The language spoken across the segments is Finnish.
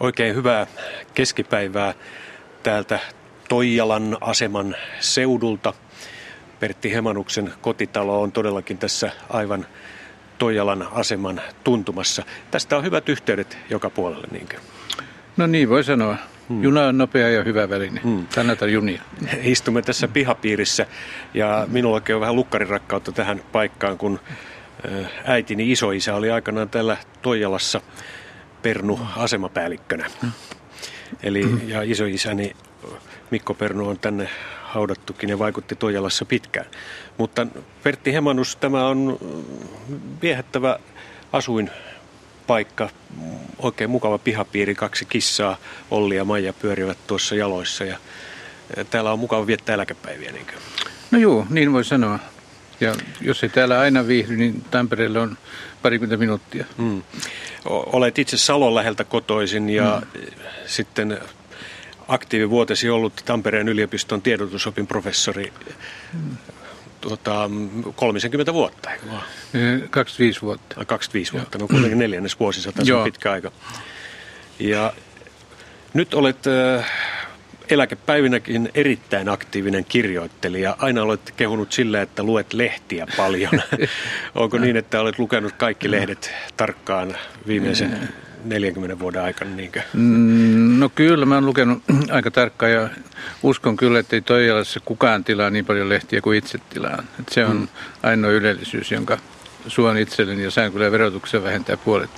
Oikein hyvää keskipäivää täältä Toijalan aseman seudulta. Pertti Hemanuksen kotitalo on todellakin tässä aivan Toijalan aseman tuntumassa. Tästä on hyvät yhteydet joka puolelle, niinkö? No niin, voi sanoa. Hmm. Juna on nopea ja hyvä väline. Hmm. Kannata junia. Istumme tässä pihapiirissä ja minullakin on vähän lukkarirakkautta tähän paikkaan, kun äitini isoisä oli aikanaan täällä Toijalassa Pernu asemapäällikkönä. Hmm. Eli, ja isoisäni Mikko Pernu on tänne haudattukin ja vaikutti Toijalassa pitkään. Mutta Pertti Hemanus, tämä on viehättävä asuin paikka, oikein mukava pihapiiri, kaksi kissaa, Olli ja Maija pyörivät tuossa jaloissa ja täällä on mukava viettää eläkepäiviä. Niinkö? No joo, niin voi sanoa. Ja jos ei täällä aina viihdy, niin Tampereella on parikymmentä minuuttia. Mm. Olet itse Salon läheltä kotoisin ja mm. sitten aktiivivuotesi ollut Tampereen yliopiston tiedotusopin professori mm. tuota, 30 vuotta, eikö vaan? 25 vuotta. 25 vuotta, no kuitenkin neljännes vuosisata, se on pitkä aika. Ja nyt olet äh, eläkepäivinäkin erittäin aktiivinen kirjoittelija. Aina olet kehunut sillä, että luet lehtiä paljon. Onko niin, että olet lukenut kaikki lehdet tarkkaan viimeisen 40 vuoden aikana? Niinkö? Mm, no kyllä, mä oon lukenut aika tarkkaan ja uskon kyllä, että ei Toijalassa kukaan tilaa niin paljon lehtiä kuin itse tilaan. Et se on mm. ainoa ylellisyys, jonka suon itselleni ja saan kyllä verotuksen vähentää puolet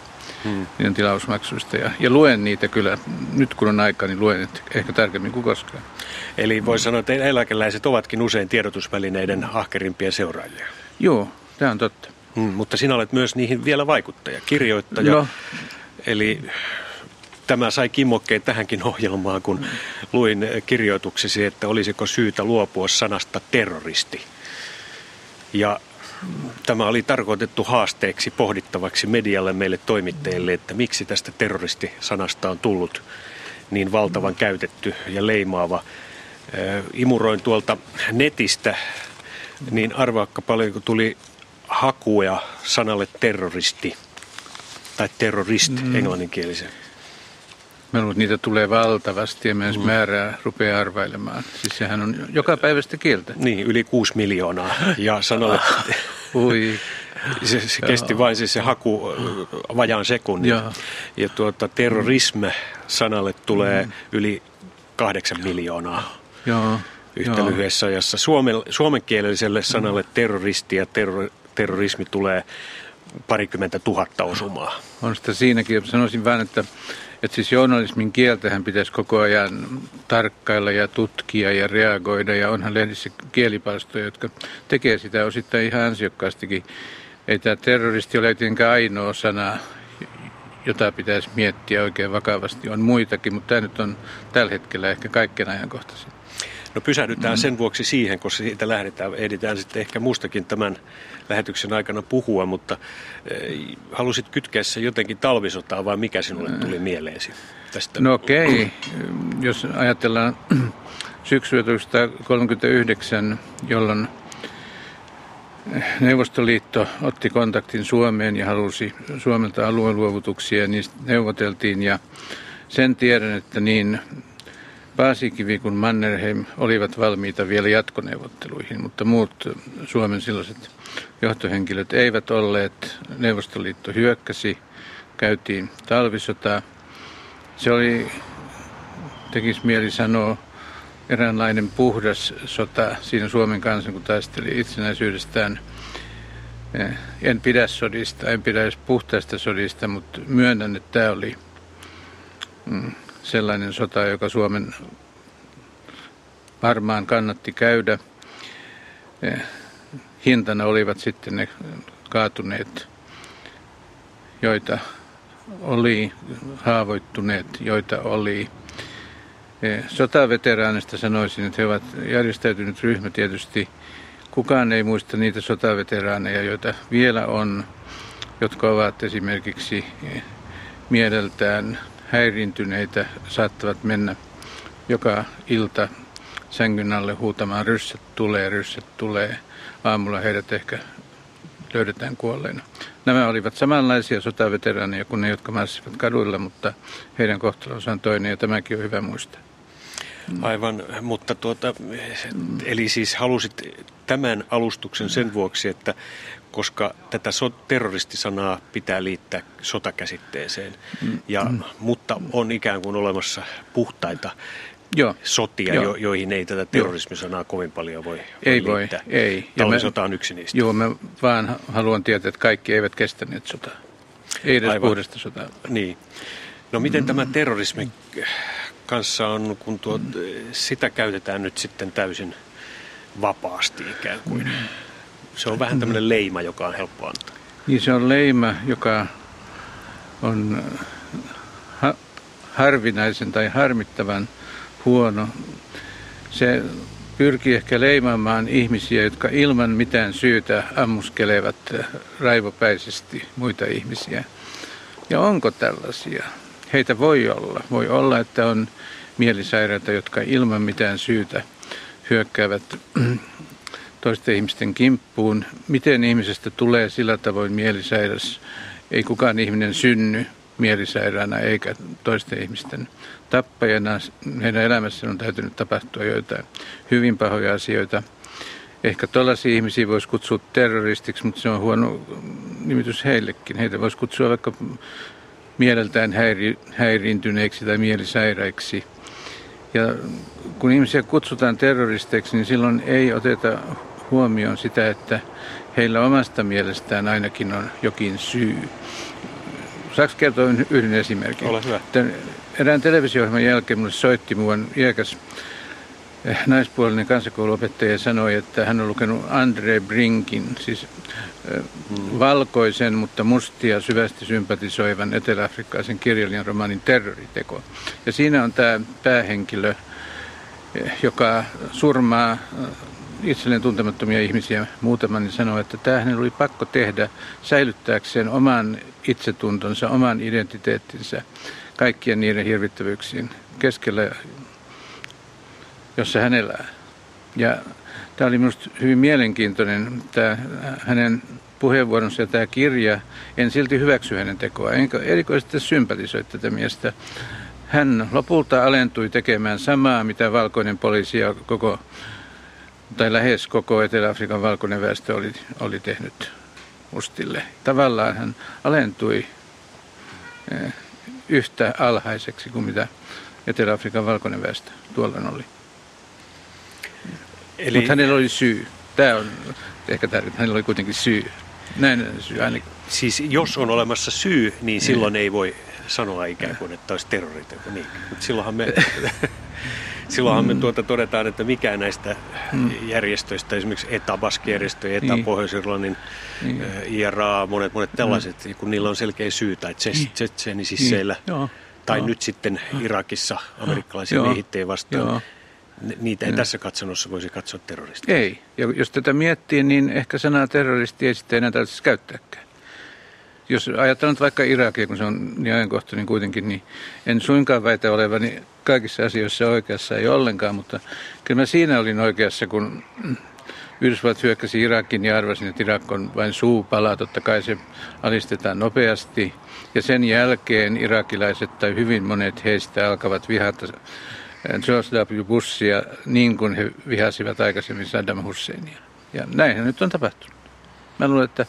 hmm. niiden tilausmaksuista. Ja, ja luen niitä kyllä, nyt kun on aika, niin luen että ehkä tarkemmin kuin koskaan. Eli voi sanoa, että eläkeläiset ovatkin usein tiedotusvälineiden ahkerimpia seuraajia. Joo, tämä on totta. Hmm, mutta sinä olet myös niihin vielä vaikuttaja, kirjoittaja. No. Eli tämä sai kimmokkeen tähänkin ohjelmaan, kun luin kirjoituksesi, että olisiko syytä luopua sanasta terroristi. Ja Tämä oli tarkoitettu haasteeksi pohdittavaksi medialle meille toimittajille, että miksi tästä terroristisanasta on tullut niin valtavan käytetty ja leimaava. Imuroin tuolta netistä, niin arvaakka paljonko tuli hakuja sanalle terroristi tai terrorist mm. englanninkielisen. Mä luulen, että niitä tulee valtavasti ja myös mm. määrää rupeaa arvailemaan. Siis sehän on joka päivästä kieltä. Niin, yli kuusi miljoonaa. Ja sanoin, että Ui. se, se kesti vain siis se haku vajaan sekunnin. Ja, ja tuota, terrorisme-sanalle tulee mm. yli kahdeksan miljoonaa. Ja, yhtä ja. lyhyessä ajassa. Suomen, suomenkieliselle sanalle terroristi ja terror, terrorismi tulee parikymmentä tuhatta osumaa. On sitä siinäkin. Sanoisin vähän, että että siis journalismin kieltähän pitäisi koko ajan tarkkailla ja tutkia ja reagoida. Ja onhan lehdissä kielipalstoja, jotka tekee sitä osittain ihan ansiokkaastikin. Ei tämä terroristi ole tietenkään ainoa sana, jota pitäisi miettiä oikein vakavasti. On muitakin, mutta tämä nyt on tällä hetkellä ehkä kaikkein ajankohtaisin. No pysähdytään sen vuoksi siihen, koska siitä lähdetään, ehditään sitten ehkä muustakin tämän lähetyksen aikana puhua, mutta eh, halusit kytkeä se jotenkin talvisotaan vai mikä sinulle tuli mieleesi tästä? No okei, okay. jos ajatellaan syksyä 1939, jolloin Neuvostoliitto otti kontaktin Suomeen ja halusi Suomelta alueluovutuksia, niin neuvoteltiin ja sen tiedän, että niin Paasikivi kuin Mannerheim olivat valmiita vielä jatkoneuvotteluihin, mutta muut Suomen silloiset johtohenkilöt eivät olleet. Neuvostoliitto hyökkäsi, käytiin talvisota. Se oli, tekisi mieli sanoa, eräänlainen puhdas sota siinä Suomen kansan, kun taisteli itsenäisyydestään. En pidä sodista, en pidä edes puhtaista sodista, mutta myönnän, että tämä oli mm, sellainen sota, joka Suomen varmaan kannatti käydä. Eh, hintana olivat sitten ne kaatuneet, joita oli haavoittuneet, joita oli. Eh, sotaveteraanista sanoisin, että he ovat järjestäytynyt ryhmä tietysti. Kukaan ei muista niitä sotaveteraaneja, joita vielä on, jotka ovat esimerkiksi eh, mieleltään häiriintyneitä saattavat mennä joka ilta sängyn alle huutamaan ryssät tulee, ryssät tulee. Aamulla heidät ehkä löydetään kuolleina. Nämä olivat samanlaisia sotaveteraaneja kuin ne, jotka marssivat kaduilla, mutta heidän kohtalonsa on toinen ja tämäkin on hyvä muistaa. Aivan, mutta tuota, eli siis halusit tämän alustuksen sen vuoksi, että koska tätä so- terroristisanaa pitää liittää sotakäsitteeseen, ja, mm. mutta on ikään kuin olemassa puhtaita Joo. sotia, Joo. Jo, joihin ei tätä terrorismisanaa kovin paljon voi, voi Ei voi, ei. Talvisota on yksi niistä. Joo, mä vaan haluan tietää, että kaikki eivät kestäneet sotaa. Ei edes Aivan. puhdasta sotaa. Niin. No miten mm. tämä terrorismi kanssa on, kun tuo, mm. sitä käytetään nyt sitten täysin vapaasti ikään kuin? Mm. Se on vähän tämmöinen leima, joka on helppo antaa. Niin se on leima, joka on ha- harvinaisen tai harmittavan huono. Se pyrkii ehkä leimaamaan ihmisiä, jotka ilman mitään syytä ammuskelevat raivopäisesti muita ihmisiä. Ja onko tällaisia? Heitä voi olla. Voi olla, että on mielisairaita, jotka ilman mitään syytä hyökkäävät toisten ihmisten kimppuun. Miten ihmisestä tulee sillä tavoin mielisairas? Ei kukaan ihminen synny mielisairaana eikä toisten ihmisten tappajana. Heidän elämässään on täytynyt tapahtua joitain hyvin pahoja asioita. Ehkä tällaisia ihmisiä voisi kutsua terroristiksi, mutta se on huono nimitys heillekin. Heitä voisi kutsua vaikka mieleltään häiri, häiriintyneiksi tai mielisairaiksi. Ja kun ihmisiä kutsutaan terroristeiksi, niin silloin ei oteta huomioon sitä, että heillä omasta mielestään ainakin on jokin syy. Saanko kertoa yhden esimerkin? Ole hyvä. Erään televisio jälkeen minulle soitti muuan iäkäs eh, naispuolinen kansakouluopettaja sanoi, että hän on lukenut Andre Brinkin, siis mm. valkoisen, mutta mustia syvästi sympatisoivan eteläafrikkaisen kirjailijan romaanin Terroriteko. Ja siinä on tämä päähenkilö, eh, joka surmaa itselleen tuntemattomia ihmisiä muutaman, niin sanoi, että tämä hänen oli pakko tehdä säilyttääkseen oman itsetuntonsa, oman identiteettinsä kaikkien niiden hirvittävyyksien keskellä, jossa hän elää. Ja tämä oli minusta hyvin mielenkiintoinen, tämä hänen puheenvuoronsa ja tämä kirja. En silti hyväksy hänen tekoa, enkä erikoisesti sympatisoi tätä miestä. Hän lopulta alentui tekemään samaa, mitä valkoinen poliisi ja koko tai lähes koko Etelä-Afrikan valkoinen väestö oli, oli tehnyt mustille. Tavallaan hän alentui eh, yhtä alhaiseksi kuin mitä Etelä-Afrikan valkoinen väestö tuolla oli. Eli... Mutta hänellä oli syy. Tämä on ehkä tärkeää. Hänellä oli kuitenkin syy. Näin syy ainakin. Siis jos on olemassa syy, niin silloin ei voi sanoa ikään kuin, että olisi terroriteko. Niin. Mutta silloinhan me Silloinhan me mm. tuota todetaan, että mikään näistä mm. järjestöistä, esimerkiksi ETA, Baskijärjestö, ETA, niin. Pohjois-Irlannin, niin. IRA, monet, monet tällaiset, mm. kun niillä on selkeä syy, tai Tsetsenisisseillä, niin. tai Joo. nyt sitten Irakissa amerikkalaisia miehittäjiä vastaan. Joo. Niitä ei tässä katsannossa voisi katsoa terroristi. Ei. Ja jos tätä miettii, niin ehkä sanaa terroristi ei sitten enää tarvitsisi käyttääkään jos ajatellaan vaikka Irakia, kun se on niin ajankohtainen niin kuitenkin, niin en suinkaan väitä olevani kaikissa asioissa oikeassa, ei ollenkaan, mutta kyllä mä siinä olin oikeassa, kun Yhdysvallat hyökkäsi Irakin ja arvasin, että Irak on vain suupala. Totta kai se alistetaan nopeasti. Ja sen jälkeen irakilaiset tai hyvin monet heistä alkavat vihata George W. Bushia niin kuin he vihasivat aikaisemmin Saddam Husseinia. Ja näinhän nyt on tapahtunut. Mä luulen, että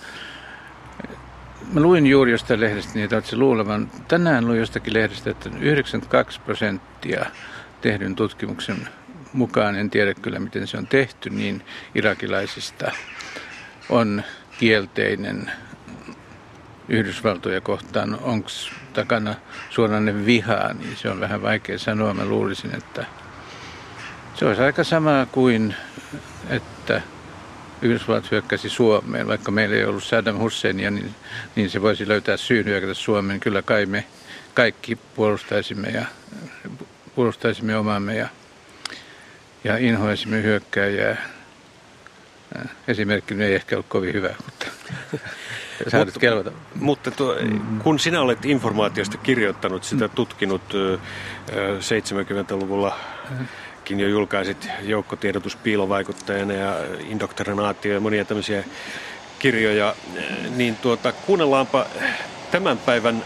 Mä luin juuri jostain lehdestä, niin että luulevan. Tänään luin jostakin lehdestä, että 92 prosenttia tehdyn tutkimuksen mukaan, en tiedä kyllä miten se on tehty, niin irakilaisista on kielteinen Yhdysvaltoja kohtaan. Onko takana suorainen vihaa, niin se on vähän vaikea sanoa. Mä luulisin, että se olisi aika sama kuin, että Yhdysvallat hyökkäsi Suomeen, vaikka meillä ei ollut Saddam Husseinia, niin, niin se voisi löytää syyn hyökätä Suomeen. Kyllä kai me kaikki puolustaisimme, ja, puolustaisimme omaamme ja, ja inhoisimme hyökkääjää. Esimerkki ei ehkä ole kovin hyvä, mutta mutta, kelvata. Mutta tuo, kun sinä olet informaatiosta kirjoittanut, sitä tutkinut 70-luvulla itsekin jo julkaisit joukkotiedotuspiilovaikuttajana ja indoktrinaatio ja monia tämmöisiä kirjoja, niin tuota, kuunnellaanpa tämän päivän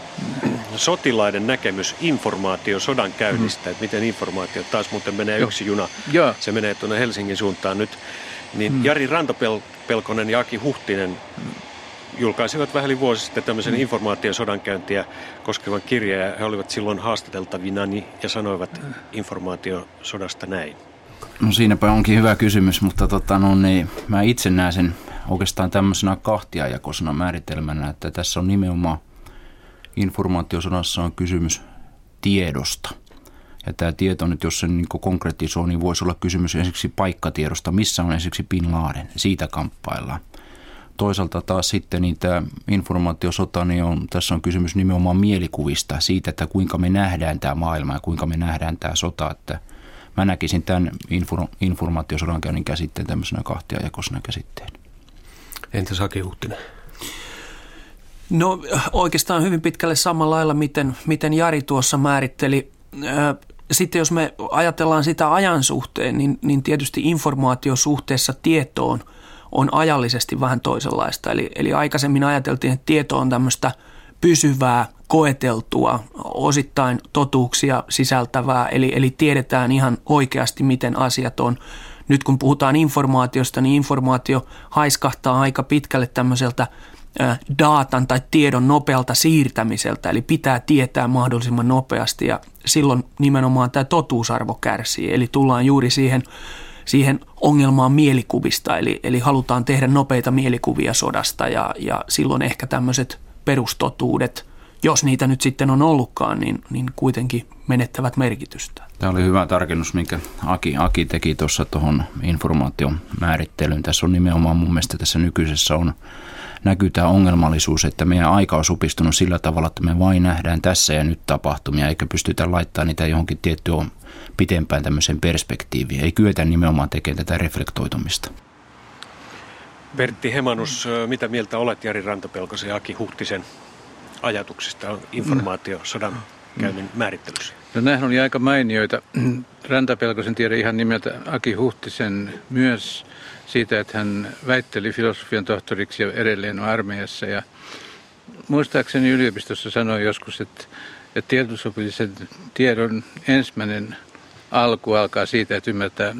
sotilaiden näkemys informaatio sodan käynnistä, mm. että miten informaatio taas muuten menee Joo. yksi juna, Joo. se menee tuonne Helsingin suuntaan nyt, niin mm. Jari Rantopelkonen ja Aki Huhtinen julkaisivat vähän vuosi sitten tämmöisen mm. informaatiosodankäyntiä koskevan kirjan ja he olivat silloin haastateltavinani ja sanoivat informaatiosodasta näin. No siinäpä onkin hyvä kysymys, mutta tota, no niin, mä itse näen sen oikeastaan tämmöisenä kahtiajakosena määritelmänä, että tässä on nimenomaan informaatiosodassa on kysymys tiedosta. Ja tämä tieto nyt, jos se niin konkretisoi, niin voisi olla kysymys esimerkiksi paikkatiedosta, missä on esimerkiksi Bin Laden, siitä kamppaillaan. Toisaalta taas sitten niin tämä informaatiosota, niin on, tässä on kysymys nimenomaan mielikuvista, siitä, että kuinka me nähdään tämä maailma ja kuinka me nähdään tämä sota, että – mä näkisin tämän infor, informaatiosodankäynnin käsitteen tämmöisenä kahtiajakoisena käsitteen. Entä Saki Huhtinen? No oikeastaan hyvin pitkälle samalla lailla, miten, miten Jari tuossa määritteli. Sitten jos me ajatellaan sitä ajan suhteen, niin, niin tietysti informaatio suhteessa tietoon on ajallisesti vähän toisenlaista. Eli, eli aikaisemmin ajateltiin, että tieto on tämmöistä pysyvää koeteltua, osittain totuuksia sisältävää, eli, eli tiedetään ihan oikeasti, miten asiat on. Nyt kun puhutaan informaatiosta, niin informaatio haiskahtaa aika pitkälle tämmöiseltä datan tai tiedon nopealta siirtämiseltä, eli pitää tietää mahdollisimman nopeasti ja silloin nimenomaan tämä totuusarvo kärsii, eli tullaan juuri siihen, siihen ongelmaan mielikuvista, eli, eli halutaan tehdä nopeita mielikuvia sodasta ja, ja silloin ehkä tämmöiset perustotuudet – jos niitä nyt sitten on ollutkaan, niin, niin kuitenkin menettävät merkitystä. Tämä oli hyvä tarkennus, minkä Aki, Aki teki tuossa tuohon informaation määrittelyyn. Tässä on nimenomaan mun mielestä tässä nykyisessä on näkyy tämä ongelmallisuus, että meidän aika on supistunut sillä tavalla, että me vain nähdään tässä ja nyt tapahtumia, eikä pystytä laittamaan niitä johonkin tiettyyn pitempään tämmöiseen perspektiiviin. Ei kyetä nimenomaan tekemään tätä reflektoitumista. Bertti Hemanus, mitä mieltä olet Jari Rantapelkosen ja Aki Huhtisen ajatuksista on informaatio sodan käynnin määrittelyssä? No nämähän oli aika mainioita. Rantapelkosen tiedä ihan nimeltä Aki Huhtisen myös siitä, että hän väitteli filosofian tohtoriksi ja edelleen on armeijassa. Ja muistaakseni yliopistossa sanoi joskus, että, että tietosopillisen tiedon ensimmäinen alku alkaa siitä, että ymmärtää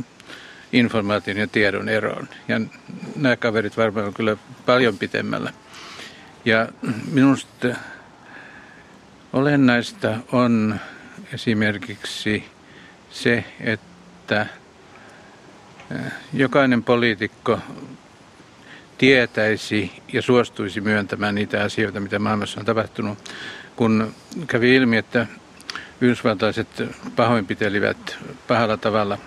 informaation ja tiedon eroon. Ja nämä kaverit varmaan on kyllä paljon pitemmällä. Ja minusta Olennaista on esimerkiksi se, että eh, jokainen poliitikko tietäisi ja suostuisi myöntämään niitä asioita, mitä maailmassa on tapahtunut, kun kävi ilmi, että yhdysvaltaiset pahoinpitelivät pahalla tavalla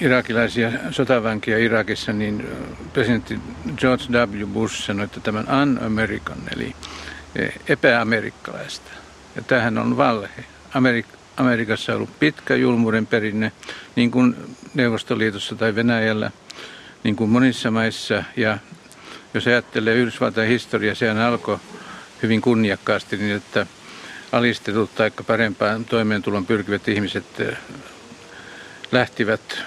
irakilaisia sotavankia Irakissa, niin presidentti George W. Bush sanoi, että tämän un-American, eli epäamerikkalaista. Ja tähän on valhe. Amerik- Amerikassa on ollut pitkä julmuuden perinne, niin kuin Neuvostoliitossa tai Venäjällä, niin kuin monissa maissa. Ja jos ajattelee Yhdysvaltain historia, sehän alkoi hyvin kunniakkaasti niin, että alistetut tai parempaan toimeentulon pyrkivät ihmiset eh, lähtivät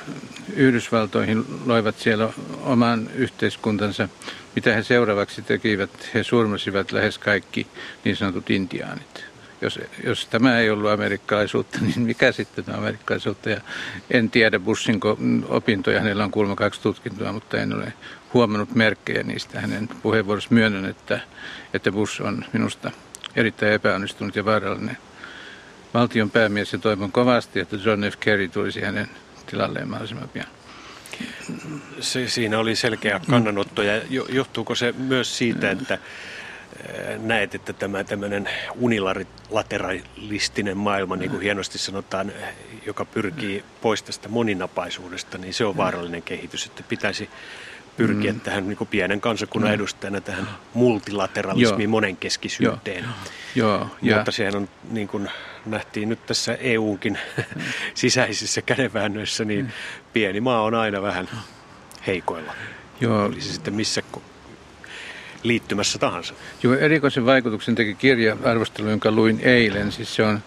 Yhdysvaltoihin, loivat siellä oman yhteiskuntansa mitä he seuraavaksi tekivät? He surmasivat lähes kaikki niin sanotut intiaanit. Jos, jos tämä ei ollut amerikkalaisuutta, niin mikä sitten on amerikkalaisuutta? Ja en tiedä Bushin opintoja, hänellä on kuulemma kaksi tutkintoa, mutta en ole huomannut merkkejä niistä. Hänen puheenvuorossa myönnän, että, että Bush on minusta erittäin epäonnistunut ja vaarallinen. Valtion päämies ja toivon kovasti, että John F. Kerry tulisi hänen tilalleen mahdollisimman pian. Se, siinä oli selkeä kannanotto ja johtuuko se myös siitä, että näet, että tämä tämmöinen unilateralistinen maailma, niin kuin hienosti sanotaan, joka pyrkii pois tästä moninapaisuudesta, niin se on vaarallinen kehitys, että pitäisi pyrkiä mm. tähän niin kuin pienen kansakunnan mm. edustajana tähän multilateralismiin, Joo. monenkeskisyyteen. Joo. Joo. Ja. Mutta sehän on, niin kuin nähtiin nyt tässä EUnkin sisäisissä kädenväännöissä, niin mm. pieni maa on aina vähän heikoilla. Joo. Oli se sitten missä liittymässä tahansa. Joo, erikoisen vaikutuksen teki kirja-arvostelu, jonka luin eilen. Siis se on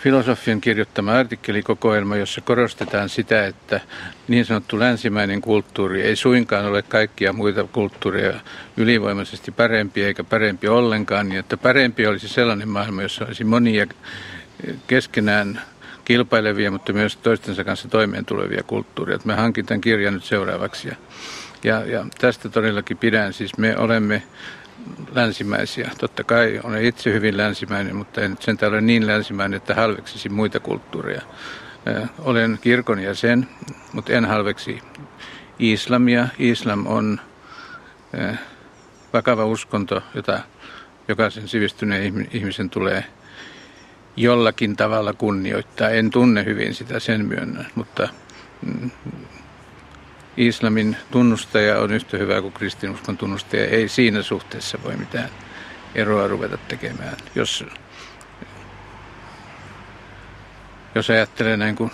filosofian kirjoittama artikkelikokoelma, jossa korostetaan sitä, että niin sanottu länsimäinen kulttuuri ei suinkaan ole kaikkia muita kulttuureja ylivoimaisesti parempi eikä parempi ollenkaan, niin että parempi olisi sellainen maailma, jossa olisi monia keskenään kilpailevia, mutta myös toistensa kanssa toimeen tulevia kulttuureja. Mä hankin tämän kirjan nyt seuraavaksi ja, ja, ja tästä todellakin pidän. Siis me olemme länsimäisiä. Totta kai olen itse hyvin länsimäinen, mutta en sen ole niin länsimäinen, että halveksisi muita kulttuureja. Olen kirkon jäsen, mutta en halveksi islamia. Islam on vakava uskonto, jota jokaisen sivistyneen ihmisen tulee jollakin tavalla kunnioittaa. En tunne hyvin sitä, sen myönnän, mutta mm, islamin tunnustaja on yhtä hyvä kuin kristinuskon tunnustaja. Ei siinä suhteessa voi mitään eroa ruveta tekemään. Jos, jos ajattelee näin kuin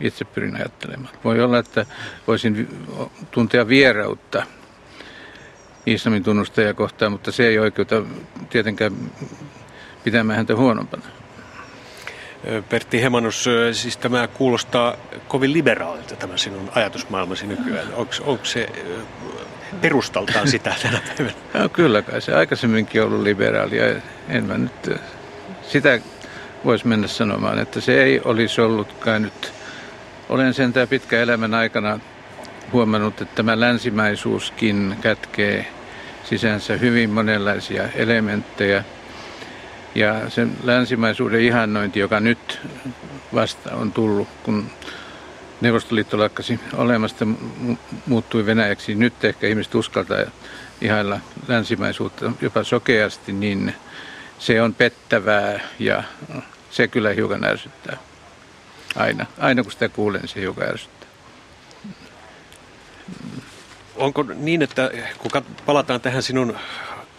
itse pyrin ajattelemaan. Voi olla, että voisin tuntea vierautta islamin tunnustajia kohtaan, mutta se ei oikeuta tietenkään pitämään häntä huonompana. Pertti Hemanus, siis tämä kuulostaa kovin liberaalilta tämä sinun ajatusmaailmasi nykyään. Onko, onko se perustaltaan sitä tänä päivänä? No, kyllä kai se aikaisemminkin ollut liberaalia. En mä nyt sitä voisi mennä sanomaan, että se ei olisi ollutkaan nyt. Olen sen tämä pitkä elämän aikana huomannut, että tämä länsimäisuuskin kätkee sisänsä hyvin monenlaisia elementtejä – ja sen länsimaisuuden ihannointi, joka nyt vasta on tullut, kun Neuvostoliitto lakkasi olemasta, muuttui Venäjäksi. Nyt ehkä ihmiset uskaltaa ihailla länsimaisuutta jopa sokeasti, niin se on pettävää ja se kyllä hiukan ärsyttää. Aina, aina kun sitä kuulen, se hiukan ärsyttää. Onko niin, että kun palataan tähän sinun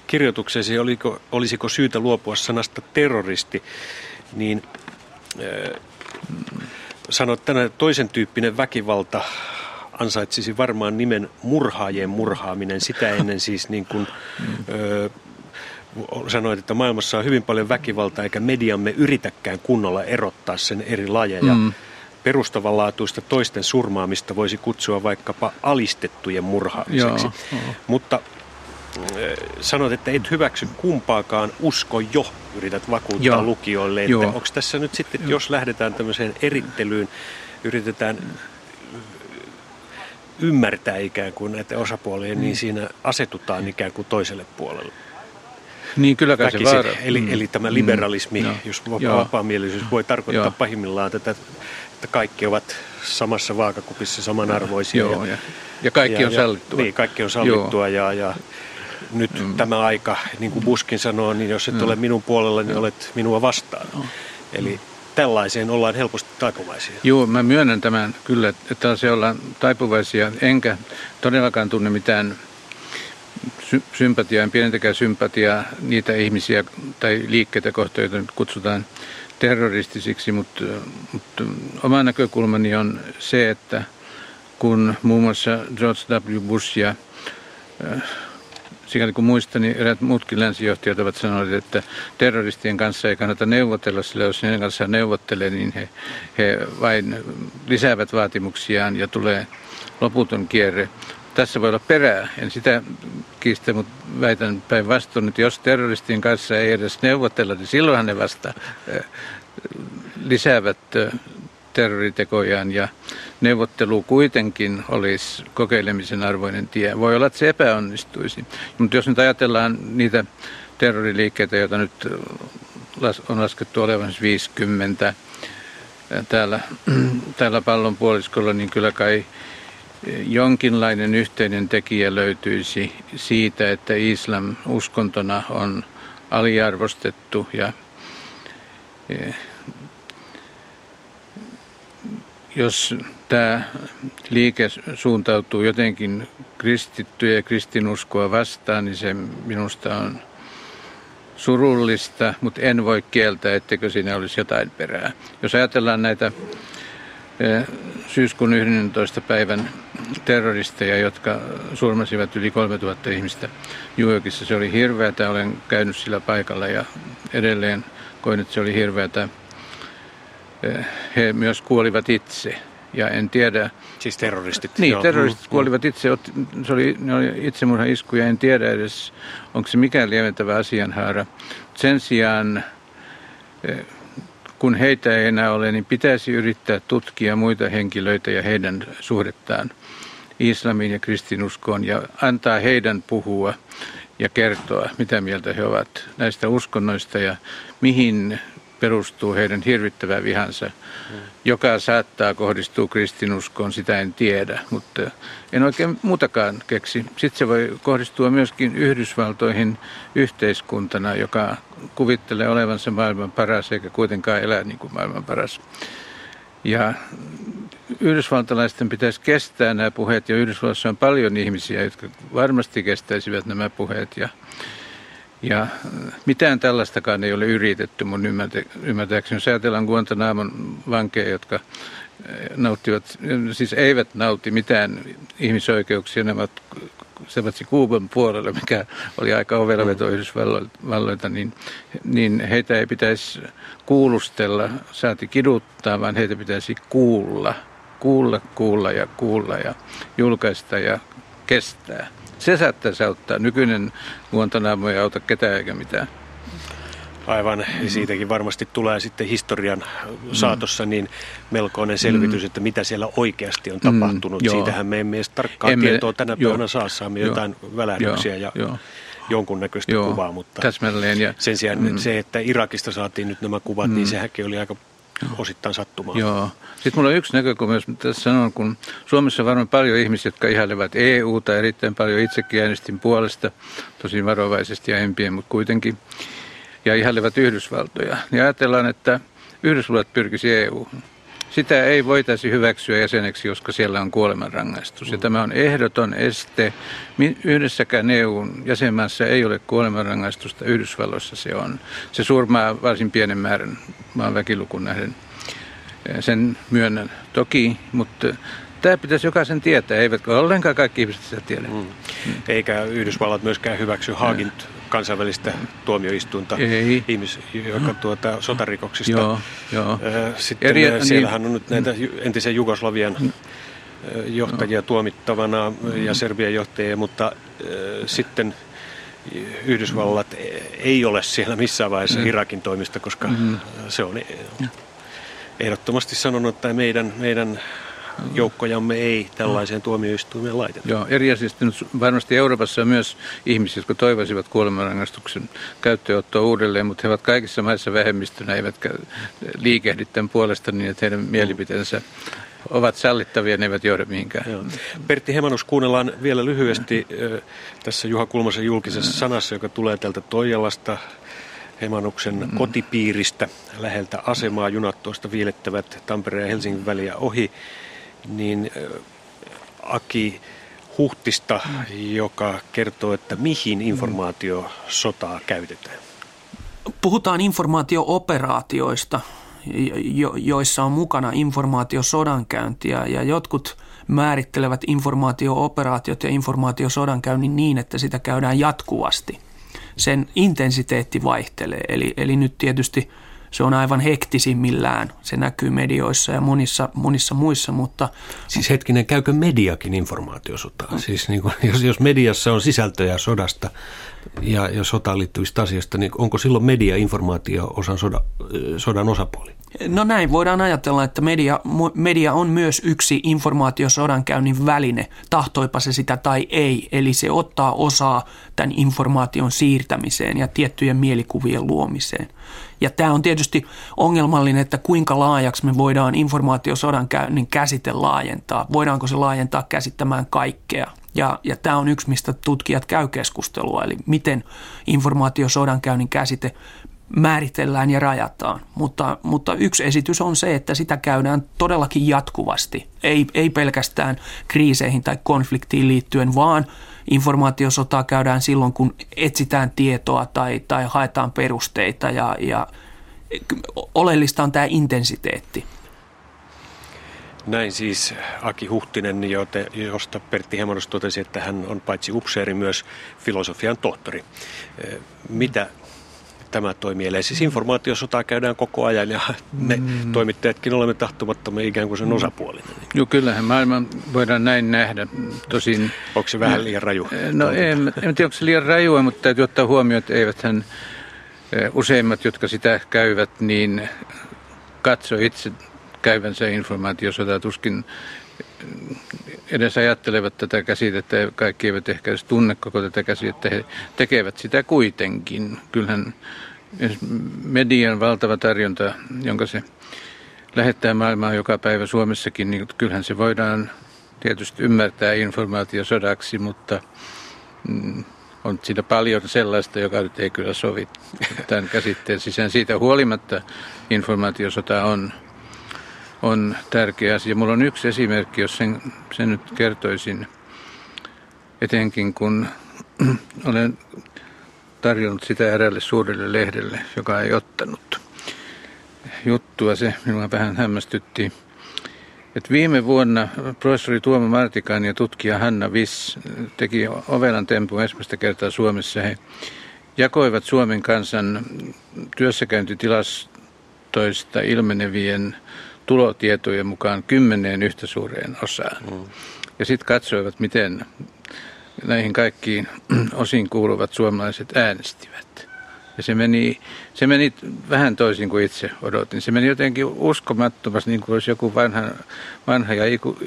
kirjoituksesi, oliko, olisiko syytä luopua sanasta terroristi, niin äh, sanoit tänään toisen tyyppinen väkivalta ansaitsisi varmaan nimen murhaajien murhaaminen. Sitä ennen siis niin kuin, äh, sanoit, että maailmassa on hyvin paljon väkivaltaa, eikä mediamme yritäkään kunnolla erottaa sen eri lajeja. Mm. Perustavanlaatuista toisten surmaamista voisi kutsua vaikkapa alistettujen murhaamiseksi. Joo, joo. Mutta sanoit, että et hyväksy kumpaakaan, usko jo, yrität vakuuttaa Joo. lukijoille. Että onko tässä nyt sitten, Joo. jos lähdetään tämmöiseen erittelyyn, yritetään ymmärtää ikään kuin näitä osapuolia, niin mm. siinä asetutaan ikään kuin toiselle puolelle. Niin, kyllä kai se vaara. Eli, mm. eli tämä liberalismi, mm. jos vapaamielisyys voi tarkoittaa Joo. pahimmillaan tätä, että kaikki ovat samassa vaakakupissa samanarvoisia. Joo, ja, ja, ja kaikki ja, on sallittua. Niin, kaikki on sallittua ja, ja nyt mm. tämä aika, niin kuin Buskin sanoo, niin jos et mm. ole minun puolella, niin olet minua vastaan. Mm. Eli tällaiseen ollaan helposti taipuvaisia. Joo, mä myönnän tämän kyllä, että se ollaan taipuvaisia, enkä todellakaan tunne mitään sy- sympatiaa, en pienentäkään sympatiaa niitä ihmisiä tai liikkeitä kohtaan, joita nyt kutsutaan terroristisiksi, mutta, mutta oma näkökulmani on se, että kun muun muassa George W. Bush ja äh, sikäli kun muistan, niin eräät muutkin länsijohtajat ovat sanoneet, että terroristien kanssa ei kannata neuvotella, sillä jos heidän kanssaan neuvottelee, niin he, he vain lisäävät vaatimuksiaan ja tulee loputon kierre. Tässä voi olla perää, en sitä kiistä, mutta väitän päinvastoin, että jos terroristien kanssa ei edes neuvotella, niin silloinhan ne vasta lisäävät terroritekojaan ja neuvottelu kuitenkin olisi kokeilemisen arvoinen tie. Voi olla, että se epäonnistuisi. Mutta jos nyt ajatellaan niitä terroriliikkeitä, joita nyt on laskettu olevan 50 täällä, täällä pallon puoliskolla, niin kyllä kai jonkinlainen yhteinen tekijä löytyisi siitä, että islam uskontona on aliarvostettu ja jos tämä liike suuntautuu jotenkin kristittyjä ja kristinuskoa vastaan, niin se minusta on surullista, mutta en voi kieltää, etteikö siinä olisi jotain perää. Jos ajatellaan näitä syyskuun 11. päivän terroristeja, jotka surmasivat yli 3000 ihmistä New se oli hirveätä. Olen käynyt sillä paikalla ja edelleen koin, että se oli hirveätä he myös kuolivat itse. Ja en tiedä... Siis terroristit? Niin, joo. terroristit mm, kuolivat itse. Se oli, ne oli itsemurhan iskuja. En tiedä edes, onko se mikään lieventävä asianhaara. Sen sijaan, kun heitä ei enää ole, niin pitäisi yrittää tutkia muita henkilöitä ja heidän suhdettaan islamiin ja kristinuskoon ja antaa heidän puhua ja kertoa, mitä mieltä he ovat näistä uskonnoista ja mihin perustuu heidän hirvittävä vihansa, mm. joka saattaa kohdistua kristinuskoon, sitä en tiedä, mutta en oikein muutakaan keksi. Sitten se voi kohdistua myöskin Yhdysvaltoihin yhteiskuntana, joka kuvittelee olevansa maailman paras eikä kuitenkaan elää niin kuin maailman paras. Ja yhdysvaltalaisten pitäisi kestää nämä puheet ja Yhdysvalloissa on paljon ihmisiä, jotka varmasti kestäisivät nämä puheet ja ja mitään tällaistakaan ei ole yritetty mun ymmärtääkseni. Jos ajatellaan Guantanamon vankeja, jotka eh, nauttivat, siis eivät nauti mitään ihmisoikeuksia, ne ovat se Kuuban puolella, mikä oli aika ovelaveto mm. Yhdysvalloilta, niin, niin heitä ei pitäisi kuulustella, saati kiduttaa, vaan heitä pitäisi kuulla. Kuulla, kuulla ja kuulla ja julkaista ja kestää. Se saattaisi auttaa. Nykyinen Guantanamo ei auta ketään eikä mitään. Aivan, ja siitäkin varmasti tulee sitten historian saatossa niin melkoinen selvitys, että mitä siellä oikeasti on tapahtunut. Mm, Siitähän me emme edes tarkkaan emme, tietoa tänä päivänä saa, saamme jotain välähdyksiä ja joo. jonkunnäköistä joo, kuvaa, mutta täsmälleen, ja, sen sijaan mm. se, että Irakista saatiin nyt nämä kuvat, niin mm. niin sehän oli aika osittain sattumaa. Joo. Sitten mulla on yksi näkökulma, jos tässä sanon, kun Suomessa on varmaan paljon ihmisiä, jotka ihailevat EUta, erittäin paljon itsekin äänestin puolesta, tosin varovaisesti ja empien, mutta kuitenkin, ja ihailevat Yhdysvaltoja. Niin ajatellaan, että Yhdysvallat pyrkisi EU. Sitä ei voitaisi hyväksyä jäseneksi, koska siellä on kuolemanrangaistus. Ja mm. tämä on ehdoton este. Yhdessäkään EUn jäsenmaassa ei ole kuolemanrangaistusta, Yhdysvalloissa se on. Se surmaa varsin pienen määrän maan väkilukun nähden. Sen myönnän toki, mutta tämä pitäisi jokaisen tietää, eivätkö ollenkaan kaikki ihmiset sitä tiedä. Mm. Eikä Yhdysvallat myöskään hyväksy Haagin kansainvälistä tuomioistuinta Ei. ihmis, joka tuota, sotarikoksista. Joo, joo. Sitten Eri, siellähän on nyt näitä entisen Jugoslavian johtajia tuomittavana ja Serbian johtajia, mutta sitten Yhdysvallat ei ole siellä missään vaiheessa Irakin toimista, koska mm. se on ehdottomasti sanonut, että meidän, meidän joukkojamme ei tällaiseen tuomioistuimeen laiteta. Joo, eri asioista varmasti Euroopassa on myös ihmisiä, jotka toivoisivat kuolemanrangaistuksen käyttöönottoa uudelleen, mutta he ovat kaikissa maissa vähemmistönä, eivätkä liikehdi tämän puolesta niin, että heidän mielipiteensä ovat sallittavia, ne eivät johda mihinkään. Joo. Pertti Hemanus, kuunnellaan vielä lyhyesti tässä Juha Kulmasen julkisessa sanassa, joka tulee täältä Toijalasta, Hemanuksen mm. kotipiiristä läheltä asemaa. Junat tuosta viilettävät Tampereen ja Helsingin väliä ohi niin Aki Huhtista, joka kertoo, että mihin informaatiosotaa käytetään. Puhutaan informaatiooperaatioista, joissa on mukana informaatiosodankäyntiä ja jotkut määrittelevät informaatiooperaatiot ja informaatiosodankäynnin niin, että sitä käydään jatkuvasti. Sen intensiteetti vaihtelee, eli, eli nyt tietysti – se on aivan hektisimmillään. Se näkyy medioissa ja monissa, monissa muissa, mutta... Siis hetkinen, käykö mediakin informaatiosotaa? Mm. Siis niin kuin, jos, jos mediassa on sisältöjä sodasta ja, ja sotaan liittyvistä asioista, niin onko silloin media informaatio osan soda, sodan osapuoli? No näin voidaan ajatella, että media, media on myös yksi informaatiosodankäynnin väline, tahtoipa se sitä tai ei. Eli se ottaa osaa tämän informaation siirtämiseen ja tiettyjen mielikuvien luomiseen. Ja tämä on tietysti ongelmallinen, että kuinka laajaksi me voidaan informaatiosodankäynnin käsite laajentaa. Voidaanko se laajentaa käsittämään kaikkea? Ja, ja tämä on yksi, mistä tutkijat käy keskustelua, eli miten informaatiosodankäynnin käsite määritellään ja rajataan. Mutta, mutta yksi esitys on se, että sitä käydään todellakin jatkuvasti. Ei, ei pelkästään kriiseihin tai konfliktiin liittyen, vaan informaatiosotaa käydään silloin, kun etsitään tietoa tai, tai haetaan perusteita ja, ja oleellista on tämä intensiteetti. Näin siis Aki Huhtinen, josta Pertti Hemonos totesi, että hän on paitsi upseeri myös filosofian tohtori. Mitä tämä toimii. Siis informaatiosotaa käydään koko ajan ja me mm. toimittajatkin olemme tahtomattomia ikään kuin sen osapuolinen. Joo, kyllähän maailma voidaan näin nähdä. Tosin, onko se vähän liian raju? No en, en tiedä, onko se liian rajua, mutta täytyy ottaa huomioon, että eivät hän useimmat, jotka sitä käyvät, niin katso itse käyvänsä informaatiosota. Tuskin edes ajattelevat tätä käsitettä, kaikki eivät ehkä edes tunne koko tätä käsitettä, he tekevät sitä kuitenkin. Kyllähän median valtava tarjonta, jonka se lähettää maailmaan joka päivä Suomessakin, niin kyllähän se voidaan tietysti ymmärtää informaatiosodaksi, mutta mm, on siinä paljon sellaista, joka nyt ei kyllä sovi tämän käsitteen sisään. Siitä huolimatta informaatiosota on on tärkeä asia. Mulla on yksi esimerkki, jos sen, sen nyt kertoisin, etenkin kun olen tarjonnut sitä eräälle suurelle lehdelle, joka ei ottanut juttua. Se minua vähän hämmästytti. Et viime vuonna professori Tuomo Martikainen ja tutkija Hanna Viss teki ovelan tempun ensimmäistä kertaa Suomessa. He jakoivat Suomen kansan työssäkäyntitilastoista ilmenevien tulotietojen mukaan kymmeneen yhtä suureen osaan. Mm. Ja sitten katsoivat, miten näihin kaikkiin osiin kuuluvat suomalaiset äänestivät. Ja se meni, se meni vähän toisin kuin itse odotin. Se meni jotenkin uskomattomasti, niin kuin olisi joku vanha, vanha ja, iku,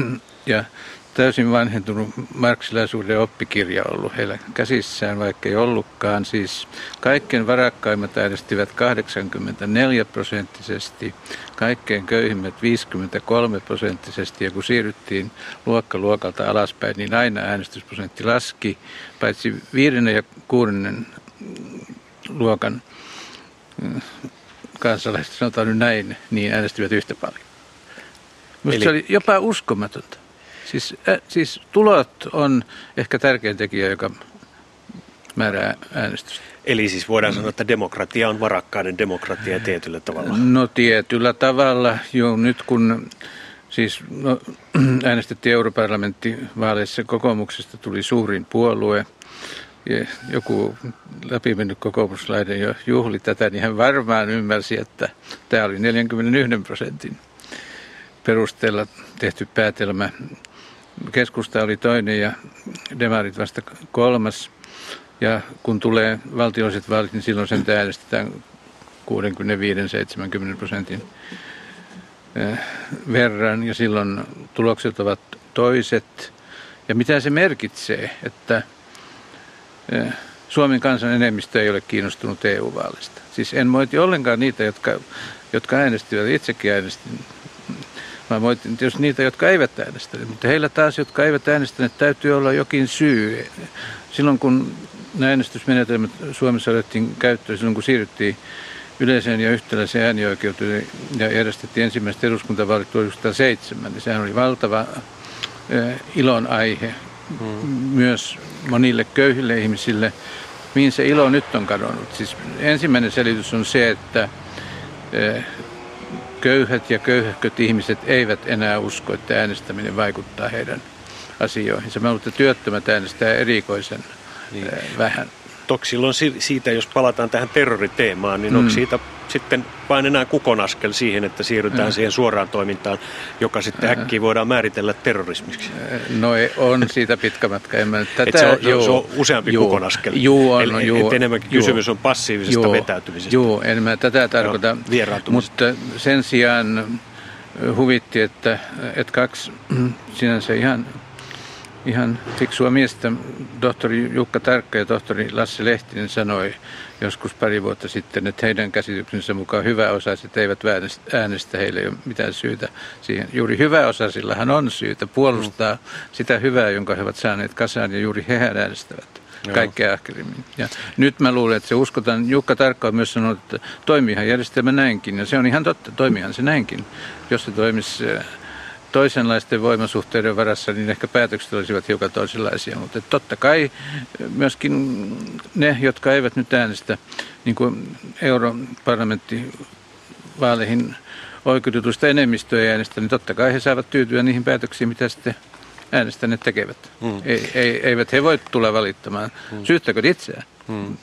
ja täysin vanhentunut marksilaisuuden oppikirja ollut heillä käsissään, vaikka ei ollutkaan. Siis kaikkein varakkaimmat äänestivät 84 prosenttisesti, kaikkein köyhimmät 53 prosenttisesti ja kun siirryttiin luokka luokalta alaspäin, niin aina äänestysprosentti laski, paitsi viidennen ja kuudennen luokan mm, kansalaiset, sanotaan nyt näin, niin äänestivät yhtä paljon. Minusta Eli... se oli jopa uskomatonta. Siis, äh, siis tulot on ehkä tärkein tekijä, joka määrää äänestystä. Eli siis voidaan sanoa, että demokratia on varakkaiden demokratia tietyllä tavalla. No tietyllä tavalla. Joo, nyt kun siis no, äänestettiin europarlamenttivaaleissa kokoomuksesta tuli suurin puolue. Ja joku läpimennyt kokoomuslainen jo juhli tätä, niin hän varmaan ymmärsi, että tämä oli 41 prosentin perusteella tehty päätelmä keskusta oli toinen ja demarit vasta kolmas. Ja kun tulee valtiolliset vaalit, niin silloin sen äänestetään 65-70 prosentin eh, verran ja silloin tulokset ovat toiset. Ja mitä se merkitsee, että eh, Suomen kansan enemmistö ei ole kiinnostunut EU-vaalista. Siis en moiti ollenkaan niitä, jotka, jotka äänestivät. Itsekin äänestin Mä voitin tietysti niitä, jotka eivät äänestäneet, mutta heillä taas, jotka eivät äänestäneet, täytyy olla jokin syy. Silloin kun nämä äänestysmenetelmät Suomessa otettiin käyttöön, silloin kun siirryttiin yleiseen ja yhtäläiseen äänioikeuteen ja järjestettiin ensimmäiset eduskuntavaalit 1907, niin sehän oli valtava ilon aihe hmm. myös monille köyhille ihmisille. Mihin se ilo nyt on kadonnut? Siis ensimmäinen selitys on se, että köyhät ja köyhäköt ihmiset eivät enää usko, että äänestäminen vaikuttaa heidän asioihinsa. Mä luulen, että työttömät äänestää erikoisen niin. vähän. Toki silloin siitä, jos palataan tähän terroriteemaan, niin mm. onko siitä sitten vain enää kukonaskel siihen, että siirrytään mm. siihen suoraan toimintaan, joka sitten mm. äkkiä voidaan määritellä terrorismiksi? No on siitä pitkä matka. En mä, tätä, se, on, joo, se on useampi juu, kukonaskel. Juu on, Eli, juu, enemmänkin juu, kysymys on passiivisesta juu, vetäytymisestä. Joo, en mä tätä tarkoita. No, mutta sen sijaan huvitti, että, että kaksi sinänsä ihan ihan fiksua miestä. Tohtori Jukka Tarkka ja tohtori Lasse Lehtinen sanoi joskus pari vuotta sitten, että heidän käsityksensä mukaan hyväosaiset eivät äänestä, heille ei ole mitään syytä siihen. Juuri hyväosaisillahan on syytä puolustaa sitä hyvää, jonka he ovat saaneet kasaan ja juuri hehän äänestävät kaikkea ahkerimmin. Ja nyt mä luulen, että se uskotaan, Jukka Tarkka on myös sanonut, että toimiihan järjestelmä näinkin, ja se on ihan totta, toimiihan se näinkin. Jos se toimisi toisenlaisten voimasuhteiden varassa, niin ehkä päätökset olisivat hiukan toisenlaisia. Mutta totta kai myöskin ne, jotka eivät nyt äänestä, niin kuin europarlamenttivaaleihin oikeutetusta enemmistöä äänestä, niin totta kai he saavat tyytyä niihin päätöksiin, mitä sitten äänestäneet tekevät. Mm. Ei, ei, eivät he voi tulla valittamaan. Mm. Syyttäkö itseään? Hmm.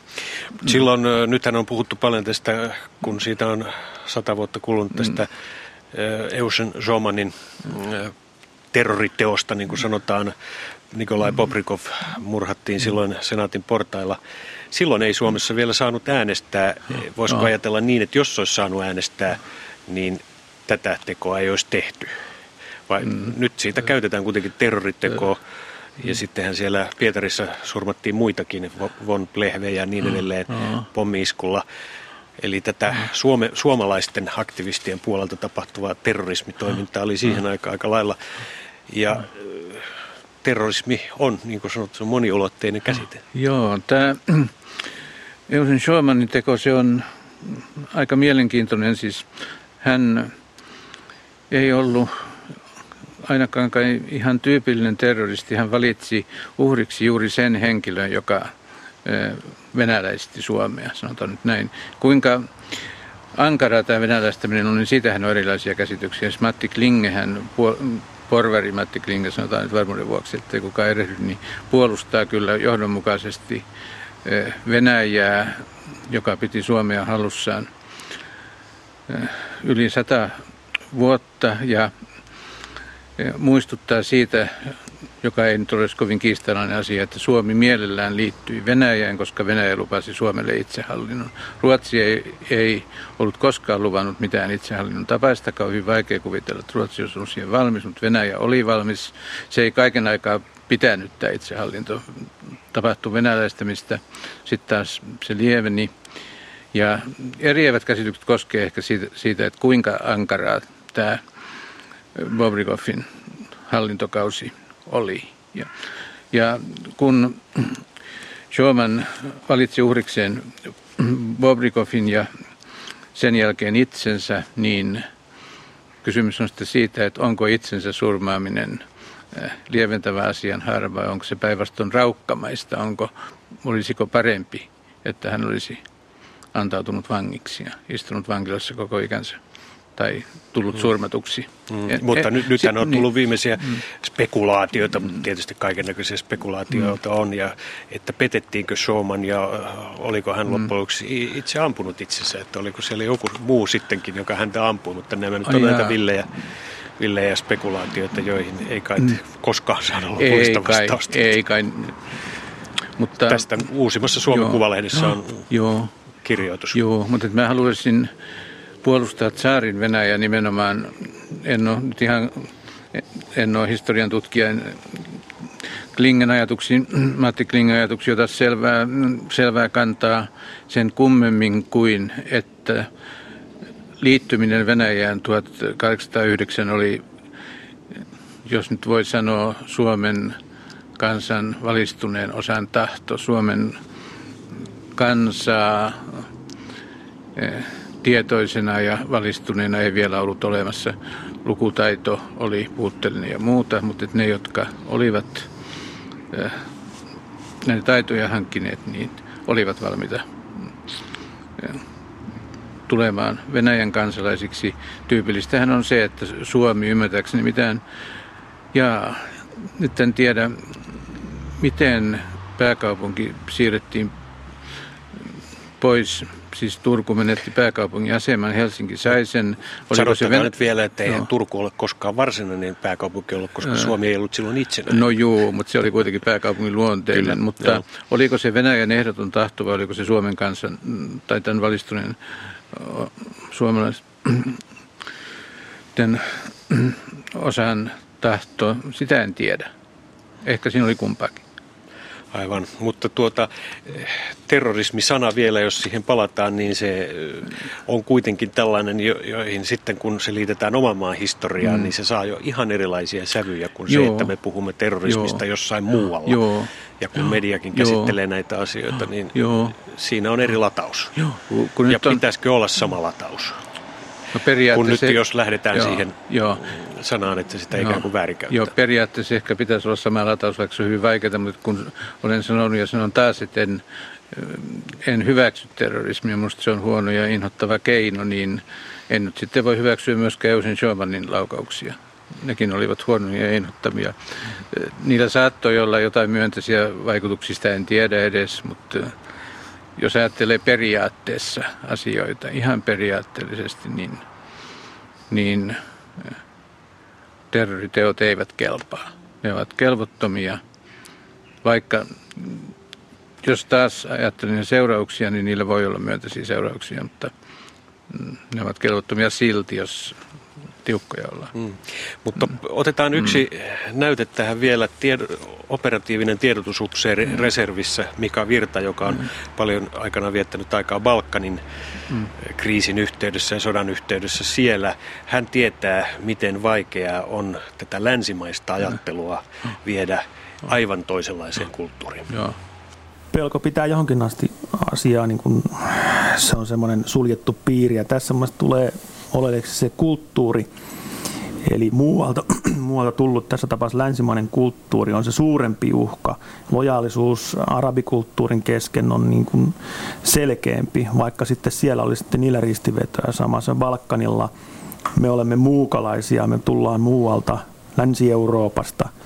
Silloin, nythän on puhuttu paljon tästä, kun siitä on sata vuotta kulunut tästä hmm. Eusen Zomanin terroriteosta, niin kuin sanotaan. Nikolai Bobrikov murhattiin silloin senaatin portailla. Silloin ei Suomessa vielä saanut äänestää. Voisiko no. ajatella niin, että jos olisi saanut äänestää, niin tätä tekoa ei olisi tehty? Vai mm. nyt siitä käytetään kuitenkin terroritekoa. Ja sittenhän siellä Pietarissa surmattiin muitakin, von Plehve ja niin edelleen, mm. pommiiskulla. Eli tätä suome, suomalaisten aktivistien puolelta tapahtuvaa terrorismitoimintaa oli siihen mm. aikaan aika lailla. Ja terrorismi on, niin kuin sanottu, moniulotteinen käsite. Joo, tämä Eusen Schaumanin teko, se on aika mielenkiintoinen. Siis hän ei ollut ainakaan kai ihan tyypillinen terroristi. Hän valitsi uhriksi juuri sen henkilön, joka venäläisti Suomea, sanotaan nyt näin. Kuinka ankaraa tämä venäläistäminen on, niin siitähän on erilaisia käsityksiä. Jos Matti Klinge, hän porvari Matti Klinge, sanotaan nyt varmuuden vuoksi, että kuka erehdy, niin puolustaa kyllä johdonmukaisesti Venäjää, joka piti Suomea halussaan yli sata vuotta ja muistuttaa siitä, joka ei nyt olisi kovin kiistalainen asia, että Suomi mielellään liittyi Venäjään, koska Venäjä lupasi Suomelle itsehallinnon. Ruotsi ei, ei ollut koskaan luvannut mitään itsehallinnon tapaista, on hyvin vaikea kuvitella, että Ruotsi olisi ollut siihen valmis, mutta Venäjä oli valmis. Se ei kaiken aikaa pitänyt tämä itsehallinto. Tapahtui venäläistämistä, sitten taas se lieveni. Ja eriävät käsitykset koskee ehkä siitä, siitä että kuinka ankaraa tämä Bobrikovin hallintokausi oli. Ja, ja kun Schumann valitsi uhrikseen Bobrikovin ja sen jälkeen itsensä, niin kysymys on sitten siitä, että onko itsensä surmaaminen äh, lieventävä asian harva onko se päinvastoin raukkamaista, onko, olisiko parempi, että hän olisi antautunut vangiksi ja istunut vankilassa koko ikänsä tai tullut mm. surmatuksi. Mm. Ja, Mutta nyt, nythän on tullut niin, viimeisiä mm. spekulaatioita, mm. tietysti kaikenlaisia spekulaatioita mm. on, ja että petettiinkö Showman ja äh, oliko hän mm. loppujen lopuksi itse ampunut itsensä, että oliko siellä joku muu sittenkin, joka häntä ampui, mutta nämä nyt on näitä villejä villejä spekulaatioita, joihin ei kai mm. koskaan saada lopullista vastausta. Ei kai. Mutta, Tästä uusimmassa Suomen joo, Kuvalehdessä on joo, kirjoitus. Joo, mutta mä haluaisin puolustaa saarin Venäjä nimenomaan, en ole nyt ihan, en ole historian tutkija, Klingen ajatuksiin, Matti Klingen ajatuksiin jota selvää, selvää kantaa sen kummemmin kuin, että liittyminen Venäjään 1809 oli, jos nyt voi sanoa, Suomen kansan valistuneen osan tahto. Suomen kansaa eh, tietoisena ja valistuneena ei vielä ollut olemassa. Lukutaito oli puutteellinen ja muuta, mutta ne, jotka olivat äh, näitä taitoja hankkineet, niin olivat valmiita äh, tulemaan Venäjän kansalaisiksi. Tyypillistähän on se, että Suomi ymmärtääkseni mitään, ja nyt en tiedä, miten pääkaupunki siirrettiin pois siis Turku menetti pääkaupungin aseman, Helsinki sai sen. Oliko se Ven... nyt vielä, että eihän no. Turku ole koskaan varsinainen pääkaupunki ollut, koska Suomi ei ollut silloin itsenäinen. No joo, mutta se oli kuitenkin pääkaupungin luonteinen. Kyllä, mutta joo. oliko se Venäjän ehdoton tahto vai oliko se Suomen kansan tai tämän valistuneen suomalaisten osan tahto, sitä en tiedä. Ehkä siinä oli kumpaakin. Aivan, mutta tuota, terrorismisana vielä, jos siihen palataan, niin se on kuitenkin tällainen, joihin sitten kun se liitetään oman maan historiaan, mm. niin se saa jo ihan erilaisia sävyjä kuin Joo. se, että me puhumme terrorismista Joo. jossain muualla. Joo. Ja kun Joo. mediakin käsittelee Joo. näitä asioita, niin Joo. siinä on eri lataus. Joo. Kun ja on... pitäisikö olla sama lataus? No kun nyt jos lähdetään joo, siihen joo. Sanaan, että sitä joo, ikään kuin väärinkäyttää. Joo, periaatteessa ehkä pitäisi olla sama lataus, vaikka se on hyvin vaikeaa, mutta kun olen sanonut ja sanon taas, että en, en hyväksy terrorismia, minusta se on huono ja inhottava keino, niin en nyt sitten voi hyväksyä myöskään Eusen Schaumanin laukauksia. Nekin olivat huonoja ja inhottavia. Niillä saattoi olla jotain myönteisiä vaikutuksia, en tiedä edes, mutta jos ajattelee periaatteessa asioita, ihan periaatteellisesti, niin, niin terroriteot eivät kelpaa. Ne ovat kelvottomia, vaikka jos taas ajattelen seurauksia, niin niillä voi olla myönteisiä seurauksia, mutta mm, ne ovat kelvottomia silti, jos tiukkoja ollaan. Mm. Mutta otetaan yksi mm. näyte tähän vielä. Tied- operatiivinen tiedotusupseeri mm. reservissä Mika Virta, joka on mm. paljon aikana viettänyt aikaa Balkanin mm. kriisin yhteydessä ja sodan yhteydessä siellä. Hän tietää, miten vaikeaa on tätä länsimaista ajattelua mm. viedä aivan toisenlaiseen kulttuuriin. Joo pelko pitää johonkin asti asiaa, niin kun se on semmoinen suljettu piiri. Ja tässä tulee oleelliseksi se kulttuuri, Eli muualta, muualta tullut tässä tapauksessa länsimainen kulttuuri on se suurempi uhka. Lojaalisuus arabikulttuurin kesken on niin kuin selkeämpi, vaikka sitten siellä oli sitten niillä ristivetoja samassa Balkanilla. Me olemme muukalaisia, me tullaan muualta, Länsi-Euroopasta –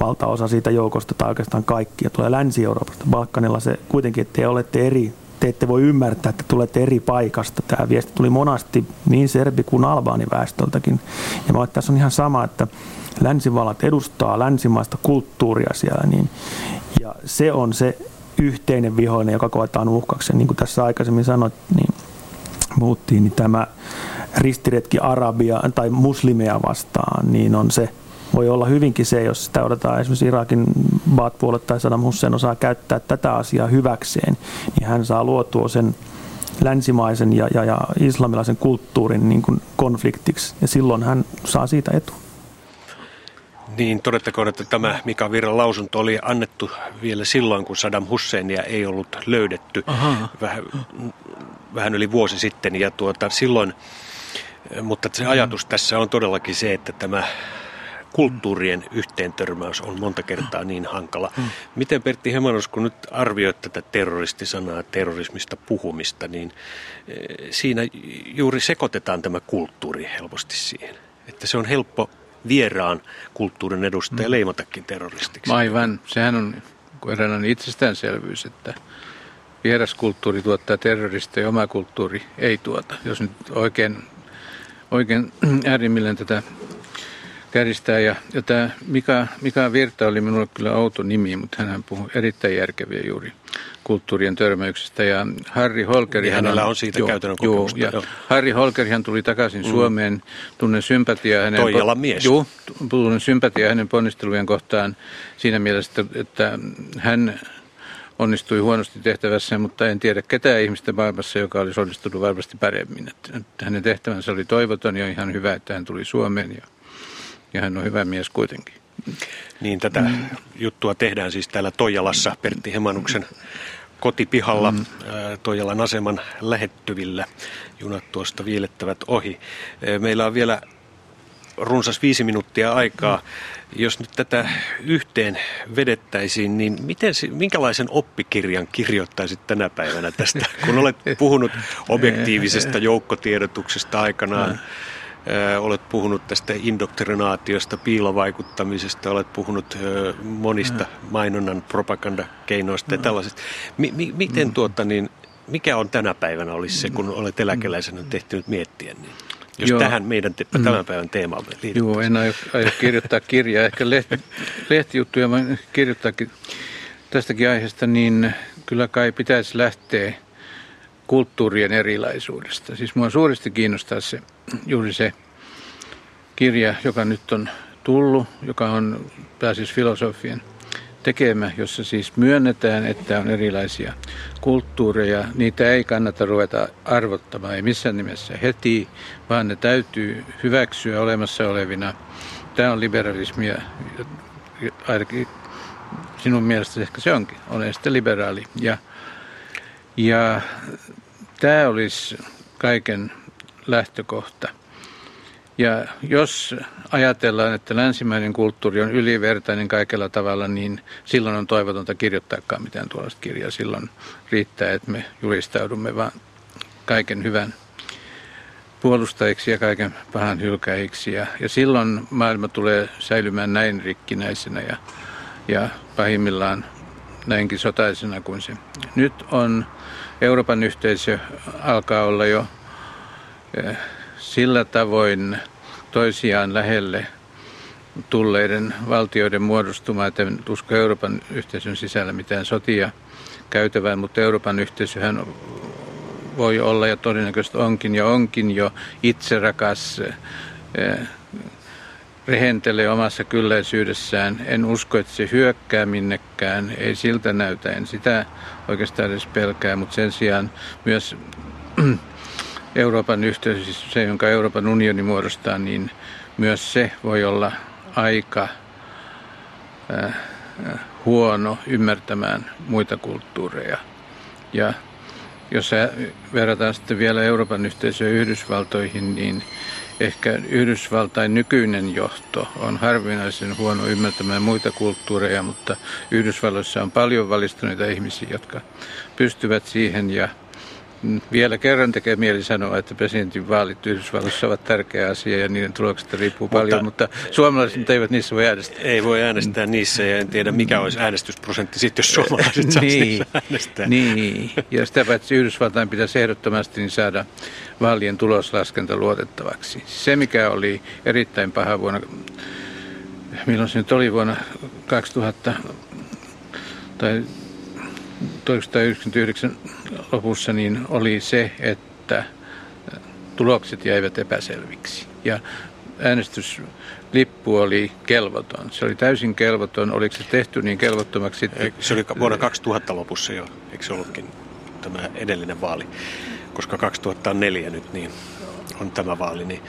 valtaosa siitä joukosta tai oikeastaan kaikki ja tulee Länsi-Euroopasta. Balkanilla se kuitenkin, että te olette eri, te ette voi ymmärtää, että tulette eri paikasta. Tämä viesti tuli monasti niin serbi- kuin albaaniväestöltäkin. Ja mä tässä on ihan sama, että länsivallat edustaa länsimaista kulttuuria siellä, niin, ja se on se yhteinen vihollinen, joka koetaan uhkaksi. Niin kuin tässä aikaisemmin sanoit, niin puhuttiin, niin tämä ristiretki arabia tai muslimeja vastaan, niin on se voi olla hyvinkin se, jos sitä odotetaan esimerkiksi Irakin Baath-puolue tai Saddam Hussein osaa käyttää tätä asiaa hyväkseen, niin hän saa luotua sen länsimaisen ja, ja, ja islamilaisen kulttuurin niin kuin konfliktiksi, ja silloin hän saa siitä etu. Niin, todettakoon, että tämä Mika Virran lausunto oli annettu vielä silloin, kun Saddam Husseinia ei ollut löydetty vähän, vähän yli vuosi sitten. Ja tuota, silloin, mutta se ajatus tässä on todellakin se, että tämä kulttuurien yhteentörmäys on monta kertaa niin hankala. Mm. Miten Pertti Hemanos, kun nyt arvioit tätä terroristisanaa, terrorismista puhumista, niin eh, siinä juuri sekoitetaan tämä kulttuuri helposti siihen. Että se on helppo vieraan kulttuurin edustaja mm. leimatakin terroristiksi. Aivan. Sehän on eräänlainen itsestäänselvyys, että vieraskulttuuri tuottaa terroristeja ja oma kulttuuri ei tuota. Jos nyt oikein, oikein äärimmilleen tätä käristää. Ja, ja tämä Mika, Mika Virta oli minulle kyllä outo nimi, mutta hän puhui erittäin järkeviä juuri kulttuurien törmäyksestä. Ja Harri Holkeri... Niin hänellä on siitä joo, käytännön kokemusta. Joo, ja Harri Holkeri hän tuli takaisin mm. Suomeen. Tunnen sympatiaa hänen... Toijalan mies. Joo, tunnen sympatiaa hänen ponnistelujen kohtaan siinä mielessä, että hän onnistui huonosti tehtävässä, mutta en tiedä ketään ihmistä maailmassa, joka olisi onnistunut varmasti paremmin. Että hänen tehtävänsä oli toivoton ja ihan hyvä, että hän tuli Suomeen ja ja hän on hyvä mies kuitenkin. Niin tätä mm. juttua tehdään siis täällä Toijalassa Pertti Hemanuksen kotipihalla mm. Toijalan aseman lähettyvillä. Junat tuosta viilettävät ohi. Meillä on vielä runsas viisi minuuttia aikaa. Jos nyt tätä yhteen vedettäisiin, niin miten, minkälaisen oppikirjan kirjoittaisit tänä päivänä tästä, kun olet puhunut objektiivisesta joukkotiedotuksesta aikanaan? Olet puhunut tästä indoktrinaatiosta, piilovaikuttamisesta, olet puhunut monista mainonnan propagandakeinoista ja tällaisista. M- mi- miten mm. tuota, niin, mikä on tänä päivänä olisi se, kun olet eläkeläisenä tehty miettiä? Niin? Jos Joo. tähän meidän te- mm. tämän päivän teemalle Joo, en aio, aio kirjoittaa kirjaa. Ehkä lehti, lehtijuttuja kirjoittaakin tästäkin aiheesta, niin kyllä kai pitäisi lähteä kulttuurien erilaisuudesta. Siis mua suuresti kiinnostaa se, juuri se kirja, joka nyt on tullut, joka on pääsis filosofien tekemä, jossa siis myönnetään, että on erilaisia kulttuureja. Niitä ei kannata ruveta arvottamaan, ei missään nimessä heti, vaan ne täytyy hyväksyä olemassa olevina. Tämä on liberalismia, ainakin sinun mielestä ehkä se onkin, olen sitten liberaali. Ja ja tämä olisi kaiken lähtökohta. Ja jos ajatellaan, että länsimäinen kulttuuri on ylivertainen kaikella tavalla, niin silloin on toivotonta kirjoittaakaan mitään tuollaista kirjaa. Silloin riittää, että me julistaudumme vaan kaiken hyvän puolustajiksi ja kaiken pahan hylkäjiksi. Ja, ja silloin maailma tulee säilymään näin rikkinäisenä ja, ja pahimmillaan näinkin sotaisena kuin se nyt on. Euroopan yhteisö alkaa olla jo sillä tavoin toisiaan lähelle tulleiden valtioiden muodostuma, että en usko Euroopan yhteisön sisällä mitään sotia käytävään, mutta Euroopan yhteisöhän voi olla ja todennäköisesti onkin ja onkin jo itserakas, eh, rehentelee omassa kylläisyydessään. En usko, että se hyökkää minnekään, ei siltä näytä, en sitä oikeastaan edes pelkää, mutta sen sijaan myös Euroopan yhteisö, siis se jonka Euroopan unioni muodostaa, niin myös se voi olla aika äh, äh, huono ymmärtämään muita kulttuureja. Ja jos verrataan sitten vielä Euroopan yhteisöä Yhdysvaltoihin, niin ehkä Yhdysvaltain nykyinen johto on harvinaisen huono ymmärtämään muita kulttuureja, mutta Yhdysvalloissa on paljon valistuneita ihmisiä, jotka pystyvät siihen ja vielä kerran tekee mieli sanoa, että presidentin vaalit Yhdysvalloissa ovat tärkeä asia ja niiden tuloksista riippuu mutta, paljon, mutta suomalaiset eivät niissä voi äänestää. Ei voi äänestää niissä ja en tiedä mikä olisi äänestysprosentti sitten, jos suomalaiset niin, äänestää. Niin, ja sitä paitsi Yhdysvaltain pitäisi ehdottomasti niin saada vaalien tuloslaskenta luotettavaksi. Se, mikä oli erittäin paha vuonna, milloin se nyt oli vuonna 2000 tai 1999 lopussa niin oli se, että tulokset jäivät epäselviksi. Ja äänestyslippu oli kelvoton. Se oli täysin kelvoton. Oliko se tehty niin kelvottomaksi sitten? Se oli vuonna 2000 lopussa jo, eikö se ollutkin tämä edellinen vaali? Koska 2004 nyt niin on tämä vaali, niin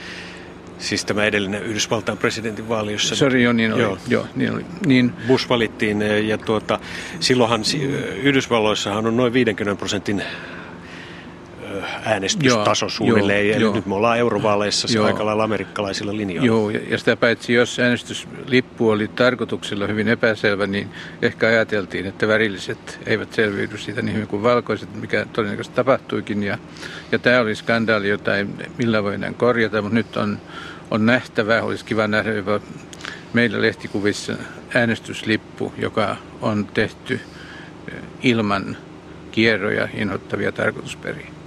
Siis tämä edellinen Yhdysvaltain presidentinvaali, jossa... Sorry, jo, niin oli. Joo, joo niin oli. Niin. Bush valittiin eh, ja tuota, silloinhan Yhdysvalloissahan on noin 50 prosentin äänestystaso joo, suunnilleen. Joo, ja joo. nyt me ollaan eurovaaleissa se aika lailla amerikkalaisilla linjoilla. Joo, ja sitä paitsi jos äänestyslippu oli tarkoituksella hyvin epäselvä, niin ehkä ajateltiin, että värilliset eivät selviydy siitä niin hyvin kuin valkoiset, mikä todennäköisesti tapahtuikin. Ja, ja tämä oli skandaali, jota ei millä voi enää korjata, mutta nyt on on nähtävä. Olisi kiva nähdä jopa meillä lehtikuvissa äänestyslippu, joka on tehty eh, ilman kierroja inhottavia tarkoitusperiä.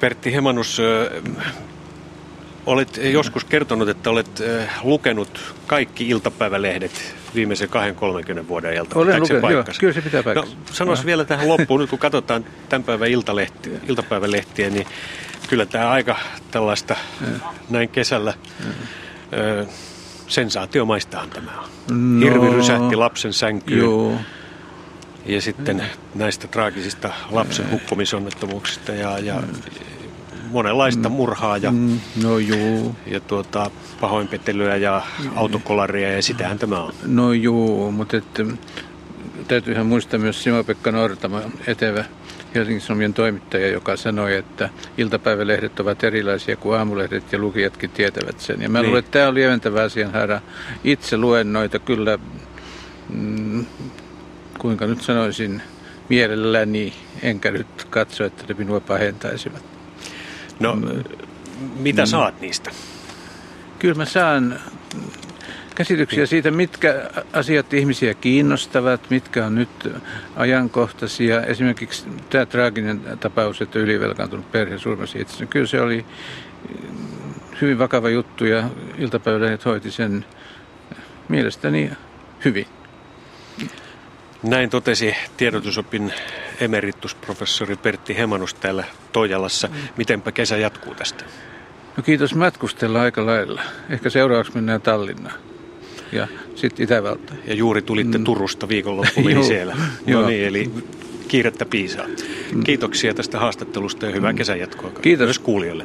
Pertti Hemanus, olet joskus kertonut, että olet lukenut kaikki iltapäivälehdet viimeisen 20-30 vuoden ajalta. Olen lukenut, joo, kyllä se pitää paikkansa. No, sanois vielä tähän loppuun, nyt kun katsotaan tämän päivän iltalehti, iltapäivälehtiä, niin kyllä tämä aika tällaista näin kesällä ö, sensaatiomaistahan tämä on. No, Hirvi rysähti lapsen sänkyyn. Joo. Ja sitten näistä traagisista lapsen hukkumisonnettomuuksista ja, ja monenlaista murhaa ja, mm, no juu. ja tuota, pahoinpetelyä ja autokolaria ja sitähän tämä on. No juu, mutta että, täytyyhän muistaa myös Simo-Pekka Nortama, etevä Helsingin Sanomien toimittaja, joka sanoi, että iltapäivälehdet ovat erilaisia kuin aamulehdet ja lukijatkin tietävät sen. Ja mä niin. luulen, että tämä on lieventävä asianhaara. Itse luen noita kyllä, mm, kuinka nyt sanoisin, mielelläni, enkä nyt katso, että ne minua pahentaisivat. No, mm, mitä mm, saat niistä? Kyllä mä saan käsityksiä siitä, mitkä asiat ihmisiä kiinnostavat, mitkä on nyt ajankohtaisia. Esimerkiksi tämä traaginen tapaus, että ylivelkaantunut perhe surmasi itsensä. Kyllä se oli hyvin vakava juttu ja iltapäivälehdet hoiti sen mielestäni hyvin. Näin totesi tiedotusopin emeritusprofessori Pertti Hemanus täällä Toijalassa. Mitenpä kesä jatkuu tästä? No kiitos matkustella aika lailla. Ehkä seuraavaksi mennään Tallinnaan ja sitten Itävalta. Ja juuri tulitte mm. Turusta viikonloppuun siellä. No niin, eli kiirettä piisaa. Mm. Kiitoksia tästä haastattelusta ja hyvää mm. kesän jatkoa Kiitos. myös kuulijoille.